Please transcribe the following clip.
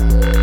Yeah.